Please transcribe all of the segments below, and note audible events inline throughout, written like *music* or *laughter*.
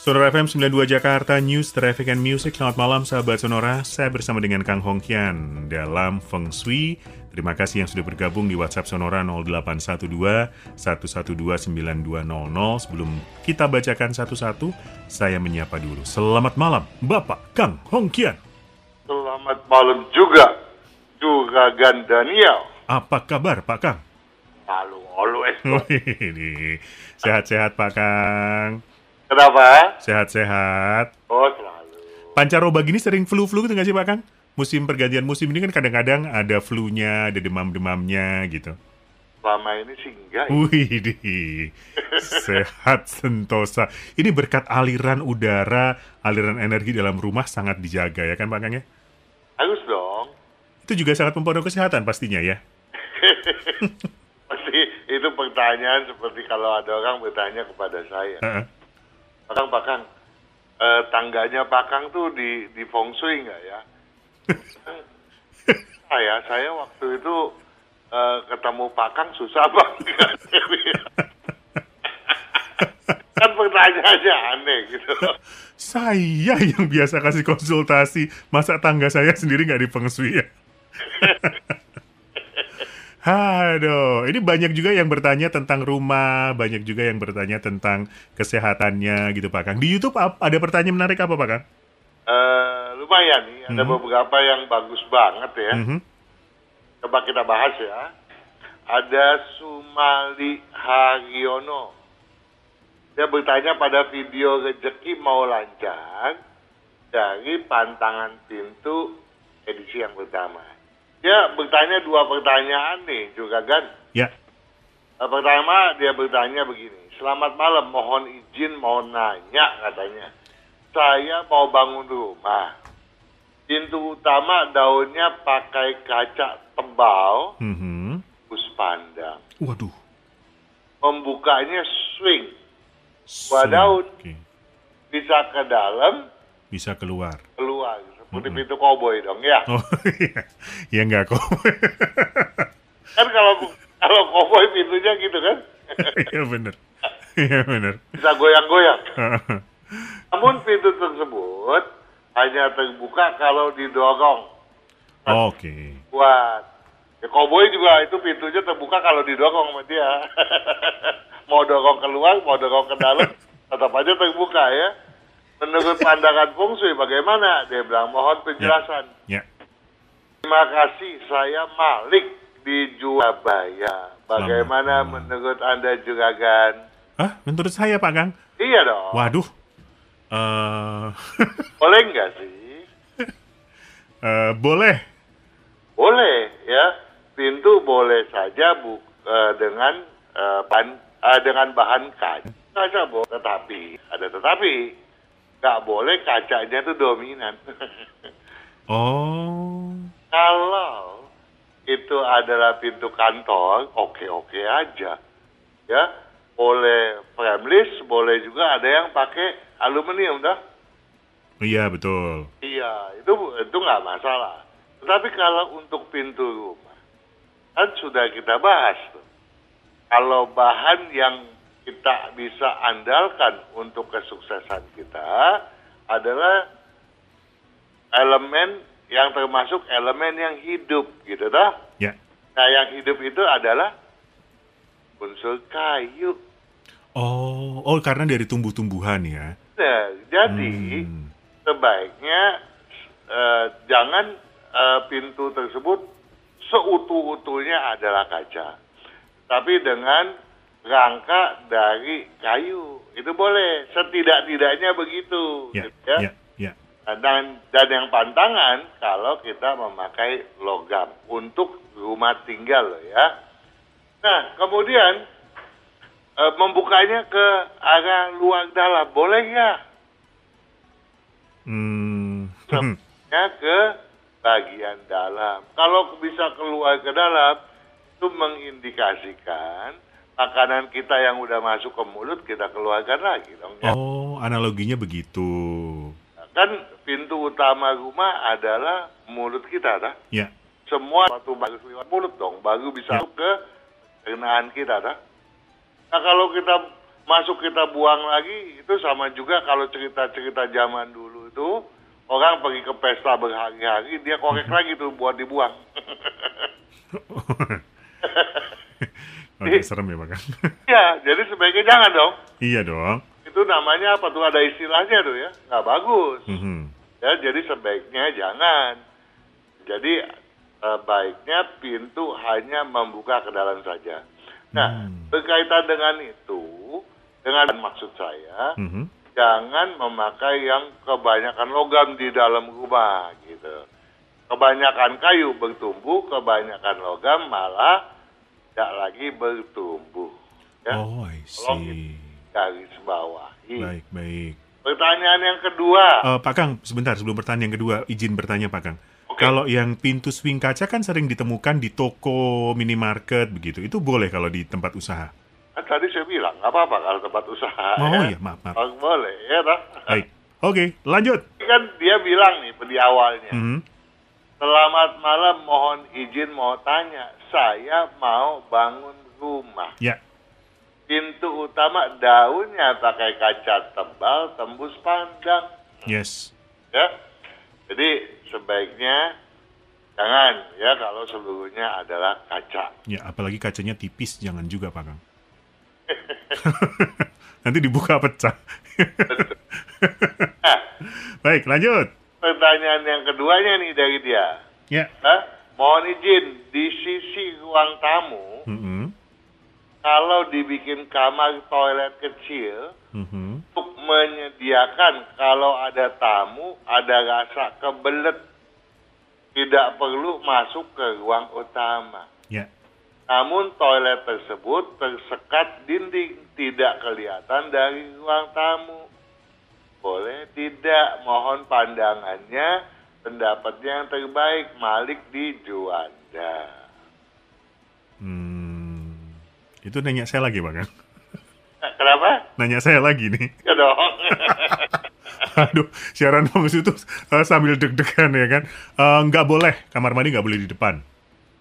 Sonora FM 92 Jakarta News, Traffic and Music. Selamat malam sahabat Sonora. Saya bersama dengan Kang Hongkian dalam Feng Shui. Terima kasih yang sudah bergabung di WhatsApp Sonora 0812 112 9200. Sebelum kita bacakan satu-satu, saya menyapa dulu. Selamat malam, Bapak Kang Hongkian. Selamat malam juga, Juragan Daniel. Apa kabar Pak Kang? Halo, always. Sehat-sehat Pak Kang. Kenapa? Sehat-sehat. Oh, selalu. Pancaroba gini sering flu-flu gitu nggak sih Pak Kang? Musim pergantian musim ini kan kadang-kadang ada flu-nya, ada demam-demamnya gitu. Selama ini sih enggak ya. Wih, sehat sentosa. Ini berkat aliran udara, aliran energi dalam rumah sangat dijaga ya kan Pak Kang ya? Harus dong. Itu juga sangat mempengaruhi kesehatan pastinya ya. *laughs* Pasti itu pertanyaan seperti kalau ada orang bertanya kepada saya. Heeh. Pakang, Pakang, eh, tangganya Pakang tuh di, di feng shui nggak ya? saya, *laughs* saya waktu itu eh, ketemu Pakang susah *laughs* banget. kan pertanyaannya aneh gitu. Saya yang biasa kasih konsultasi, masa tangga saya sendiri nggak dipengusui ya? *laughs* Aduh, ini banyak juga yang bertanya tentang rumah, banyak juga yang bertanya tentang kesehatannya gitu Pak Kang. Di YouTube ada pertanyaan menarik apa Pak Kang? Eh, lumayan nih, ada beberapa yang bagus banget ya. Mhm. Coba kita bahas ya. Ada Sumali Haryono. Dia bertanya pada video rezeki mau lancar dari pantangan pintu edisi yang pertama. Dia bertanya dua pertanyaan nih juga kan. Ya, Eh, Pertama dia bertanya begini, selamat malam, mohon izin mau nanya katanya. Saya mau bangun rumah. Pintu utama daunnya pakai kaca tebal, Mhm. bus pandang. Waduh. Membukanya swing, Dua daun. Oke. bisa ke dalam, Bisa keluar. keluar. Seperti pintu koboi dong ya. Oh iya, ya nggak kok. Kan kalau kalau koboi pintunya gitu kan, Iya bener. Iya bener. bisa goyang-goyang. Namun pintu tersebut hanya terbuka kalau didorong. Oke. kuat. Ya koboi juga itu pintunya terbuka kalau didorong sama dia. *laughs* mau dorong keluar, mau dorong ke dalam, tetap aja terbuka ya. Menurut pandangan Feng Shui bagaimana? Dia bilang mohon penjelasan. Ya. Terima kasih, saya Malik di Surabaya. Bagaimana malam. menurut Anda Juragan? Ah, menurut saya Pak Kang. Iya dong. Waduh. Eh, *laughs* Boleh nggak sih? eh, boleh. Boleh ya. Pintu boleh saja bu eh, dengan eh, ban eh, dengan bahan kaca saja boleh. Tetapi ada tetapi nggak boleh kacanya itu dominan. *laughs* Oh. Kalau itu adalah pintu kantor, oke-oke aja. Ya, boleh frameless, boleh juga ada yang pakai aluminium dah. Iya betul. Iya, itu itu nggak masalah. Tetapi kalau untuk pintu rumah, kan sudah kita bahas tuh. Kalau bahan yang kita bisa andalkan untuk kesuksesan kita adalah elemen yang termasuk elemen yang hidup, gitu dah. Ya. Nah, yang hidup itu adalah unsur kayu. Oh, oh karena dari tumbuh-tumbuhan ya. Nah, jadi Hmm. sebaiknya eh, jangan eh, pintu tersebut seutuh-utuhnya adalah kaca, tapi dengan rangka dari kayu itu boleh setidak-tidaknya begitu Ya, gitu ya. ya, ya. Nah, dan dan yang pantangan kalau kita memakai logam untuk rumah tinggal loh ya. Nah kemudian eh, membukanya ke arah luar dalam boleh ya? Hmm. *laughs* ya ke bagian dalam. Kalau bisa keluar ke dalam, itu mengindikasikan makanan kita yang udah masuk ke mulut kita keluarkan lagi dong. Ya. Oh, analoginya begitu. Kan pintu utama rumah adalah mulut kita, dah. Ya. Semua waktu baru lewat mulut dong, baru bisa Ya. ke pencernaan kita, dah. Nah kalau kita masuk kita buang lagi itu sama juga kalau cerita-cerita zaman dulu itu orang pergi ke pesta berhari-hari dia korek lagi tuh buat dibuang. *laughs* Oke, serem ya Pak Kang. *laughs* ya, jadi sebaiknya jangan dong. iya dong. Itu namanya apa tuh ada istilahnya tuh ya, nggak bagus. Mhm. Ya, jadi sebaiknya jangan. Jadi eh, baiknya pintu hanya membuka ke dalam saja. Nah, Hmm. berkaitan dengan itu, dengan maksud saya, Mhm. jangan memakai yang kebanyakan logam di dalam rumah gitu. Kebanyakan kayu bertumbuh, kebanyakan logam malah tidak lagi bertumbuh. Ya, Oh, I see. garis bawahi. Baik, baik. Pertanyaan yang kedua, Eh, Pak Kang, sebentar sebelum pertanyaan yang kedua, izin bertanya Pak Kang. Oke. Kalau yang pintu swing kaca kan sering ditemukan di toko, minimarket begitu. Itu boleh kalau di tempat usaha. kan tadi saya bilang nggak apa-apa kalau tempat usaha. Oh ya. iya, maaf, maaf. Oh, boleh ya? Baik. Oke, lanjut. Ini kan dia bilang nih di awalnya. Mhm. Selamat malam, mohon izin mau tanya. Saya mau bangun rumah. Ya. Pintu utama daunnya pakai kaca tebal tembus pandang. Yes. Ya. Jadi sebaiknya jangan ya kalau seluruhnya adalah kaca. Ya, apalagi kacanya tipis, jangan juga Pak Kang. *laughs* Nanti dibuka pecah. *laughs* Baik, lanjut. Pertanyaan yang keduanya nih dari dia. Ya. Hah? Mohon izin di sisi ruang tamu Mhm. kalau dibikin kamar toilet kecil Mhm. untuk menyediakan kalau ada tamu ada rasa kebelet tidak perlu masuk ke ruang utama. Ya. Namun toilet tersebut tersekat dinding tidak kelihatan dari ruang tamu. Boleh tidak mohon pandangannya pendapatnya yang terbaik Malik di Juanda. Hmm. Itu nanya saya lagi, Kang. Eh, Kenapa? Nanya saya lagi nih. Ya dong. *laughs* Aduh, siaran Shui itu eh, sambil deg-degan ya kan. Nggak boleh, kamar mandi nggak boleh di depan.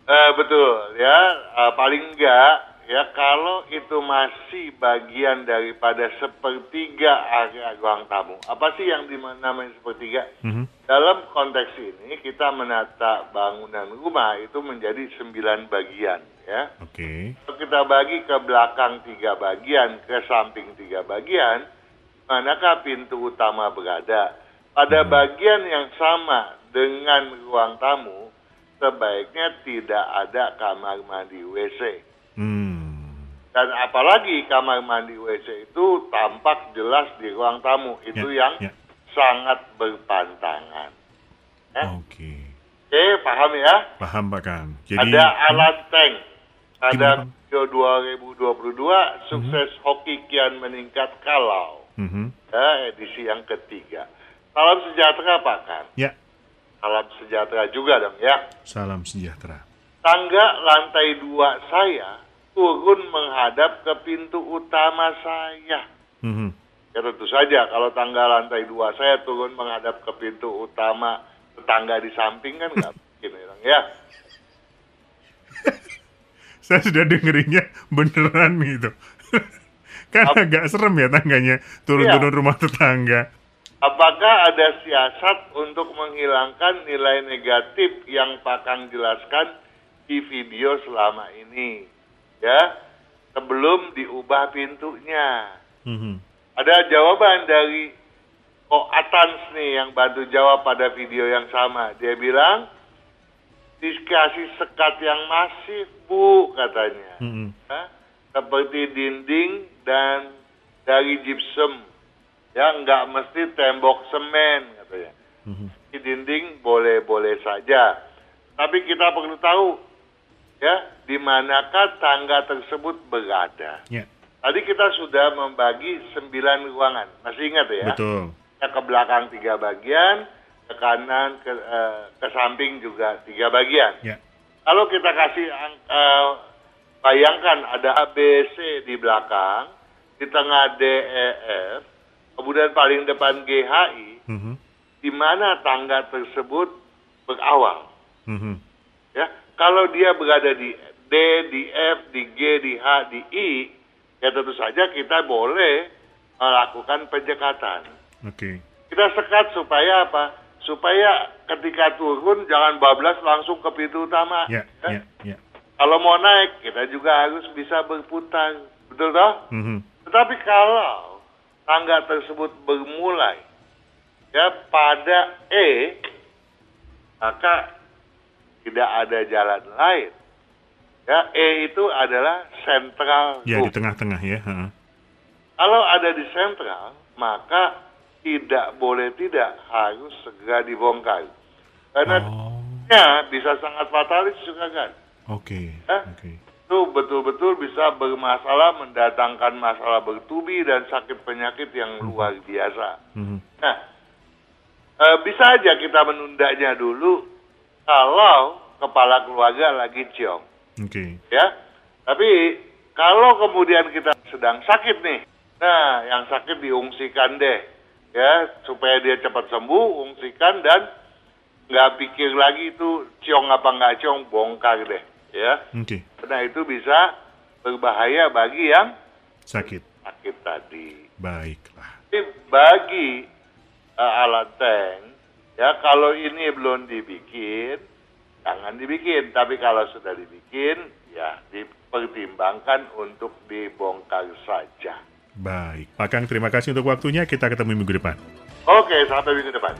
Eh, betul ya Eh, paling enggak ya kalau itu masih bagian daripada sepertiga area ruang tamu apa sih yang dinamakan sepertiga Mhm. dalam konteks ini kita menata bangunan rumah itu menjadi sembilan bagian ya Oke. kalau kita bagi ke belakang tiga bagian ke samping tiga bagian manakah pintu utama berada pada bagian yang sama dengan ruang tamu sebaiknya tidak ada kamar mandi WC Hmm. Dan apalagi kamar mandi WC itu tampak jelas di ruang tamu itu Ya, yang ya. sangat berpantangan. Ya. Oke. Oke, paham ya? Paham Pak Kang. Jadi ada alat tank. Ada video 2022 sukses hoki kian meningkat kalau Mhm. ya, edisi yang ketiga. Salam sejahtera Pak Kan. Ya, Salam sejahtera juga dong ya. salam sejahtera. Tangga lantai dua saya turun menghadap ke pintu utama saya. Mhm. Ya tentu saja kalau tangga lantai dua saya turun menghadap ke pintu utama tetangga di samping kan nggak *laughs* mungkin ya, ya. *laughs* Saya sudah dengerinnya beneran gitu. *laughs* kan Ap- agak serem ya tangganya turun-turun rumah tetangga. Apakah ada siasat untuk menghilangkan nilai negatif yang Pak Kang jelaskan di video selama ini? Ya, sebelum diubah pintunya. Mhm. Ada jawaban dari Ko Atans nih yang bantu jawab pada video yang sama. Dia bilang, dikasih sekat yang masif, Bu, katanya. Mhm. Ya, seperti dinding dan dari gypsum. Ya, nggak mesti tembok semen, katanya. Mhm. Di dinding boleh-boleh saja. Tapi kita perlu tahu, ya, di manakah tangga tersebut berada. Ya, Tadi kita sudah membagi sembilan ruangan, masih ingat ya? betul. Ya, ke belakang tiga bagian, ke kanan, ke, eh, ke samping juga tiga bagian. Ya. Kalau kita kasih eh, bayangkan ada A, B, C di belakang, di tengah D, E, F, kemudian paling depan G, H, I, Mhm. di mana tangga tersebut berawal. Mhm. Ya, kalau dia berada di D, di F, di G, di H, di I, ya tentu saja kita boleh melakukan penyekatan. Oke. Kita sekat supaya apa? Supaya ketika turun jangan bablas langsung ke pintu utama. Ya, Ya. ya, ya. Kalau mau naik, kita juga harus bisa berputar. Betul toh? Mhm. Tetapi kalau tangga tersebut bermulai ya pada E, maka tidak ada jalan lain. Ya, E itu adalah sentral Ya, di tengah-tengah ya. heeh. Kalau ada di sentral, maka tidak boleh tidak harus segera dibongkar. Karena Oh, ya, bisa sangat fatalis juga kan. oke. Hah? Oke. itu betul-betul bisa bermasalah mendatangkan masalah bertubi dan sakit penyakit yang luar biasa. Mhm. Nah, eh, bisa aja kita menundanya dulu kalau kepala keluarga lagi ciong, Oke. ya. Tapi kalau kemudian kita sedang sakit nih, nah yang sakit diungsikan deh, ya supaya dia cepat sembuh, ungsikan dan nggak pikir lagi itu ciong apa nggak ciong, bongkar deh, ya. Oke. Nah itu bisa berbahaya bagi yang Sakit. sakit tadi. Baiklah. Tapi bagi uh, alat tank, ya kalau ini belum dibikin, jangan dibikin. Tapi kalau sudah dibikin, ya dipertimbangkan untuk dibongkar saja. Baik. Pak Kang, terima kasih untuk waktunya. Kita ketemu minggu depan. Oke, sampai minggu depan.